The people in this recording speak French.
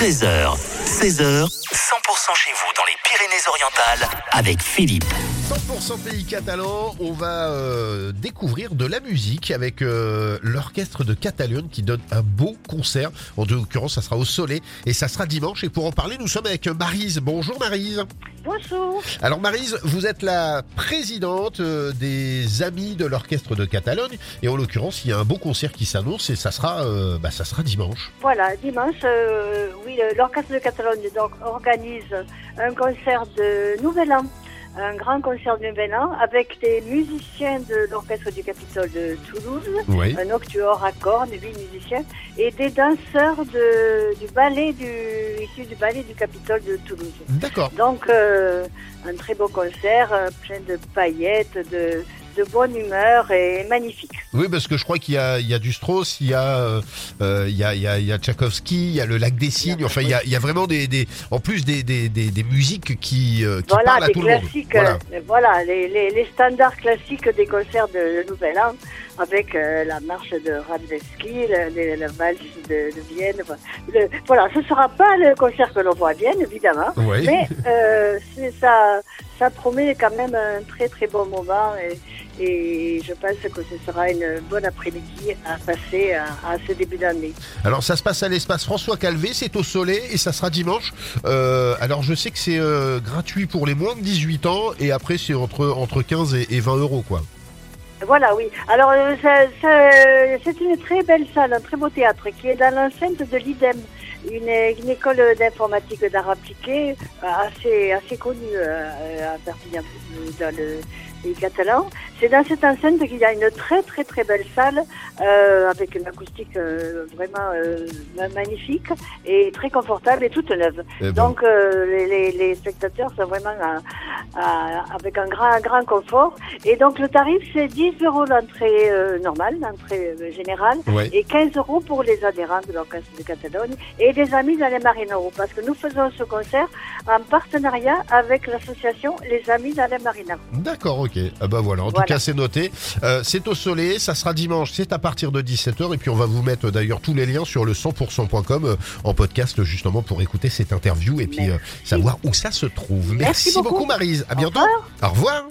13h, 16h, 100% chez vous dans les Pyrénées-Orientales avec Philippe. 100% pays catalan, on va euh, découvrir de la musique avec euh, l'orchestre de Catalogne qui donne un beau concert. En l'occurrence, ça sera au Soleil et ça sera dimanche. Et pour en parler, nous sommes avec Marise. Bonjour Marise. Bonjour. Alors Marise, vous êtes la présidente euh, des Amis de l'orchestre de Catalogne et en l'occurrence, il y a un beau concert qui s'annonce et ça sera, bah, ça sera dimanche. Voilà, dimanche, oui, l'Orchestre de Catalogne donc, organise un concert de Nouvel An, un grand concert de An avec des musiciens de l'Orchestre du Capitole de Toulouse, Oui. un octuor à cornes, huit musiciens, et des danseurs de, du ballet du, issus du ballet du Capitole de Toulouse. D'accord. Donc, euh, un très beau concert, euh, plein de paillettes, de, de bonne humeur et magnifique. Oui, parce que je crois qu'il y a, il y a du Strauss, il y a, euh, euh, il y a, il y a, il y a Tchaïkovski, il y a le Lac des Cygnes. Enfin, il y a, il y a vraiment des, des, en plus des, des, des, des musiques qui, euh, qui Voilà, parlent à tout le monde. Voilà. euh, voilà, les, les, les standards classiques des concerts de, de Nouvel An, avec euh, la marche de Radetzky, la, valse de, de Vienne. le- voilà, ce sera pas le concert que l'on voit à Vienne, évidemment, Oui. mais ça, ça promet quand même un très très bon moment et, et je pense que ce sera une bonne après-midi à passer à, à ce début d'année. Alors ça se passe à l'espace François Calvé, c'est au Soleil et ça sera dimanche. Euh, alors je sais que c'est euh, gratuit pour les moins de 18 ans et après c'est entre entre 15 et, et 20 euros quoi. Voilà, oui. Alors, euh, c'est une très belle salle, un très beau théâtre qui est dans l'enceinte de l'IDEM, une, une école d'informatique d'art appliqué assez, assez connue à Perpignan, dans le pays catalan. C'est dans cette enceinte qu'il y a une très, très, très belle salle euh, avec une acoustique euh, vraiment euh, magnifique et très confortable et toute neuve. Eh ben, Donc, les, les- les spectateurs sont vraiment à- à- avec un grand, un grand confort. Et donc, le tarif, c'est 10 euros l'entrée normale, l'entrée générale, et 15 euros pour les adhérents de l'Orchestre de Catalogne et des amis dans les Marineaux, parce que nous faisons ce concert en partenariat avec l'association Les Amis dans les Marineaux. D'accord, ok. Ah bah voilà, en tout cas c'est noté. Euh, c'est au Soleil, ça sera dimanche, c'est à partir de 17h et puis on va vous mettre d'ailleurs tous les liens sur le 100%.com euh, en podcast justement pour écouter cette interview et puis euh, savoir où ça se trouve. Merci beaucoup. beaucoup Marise, à Au bientôt. revoir. Au revoir.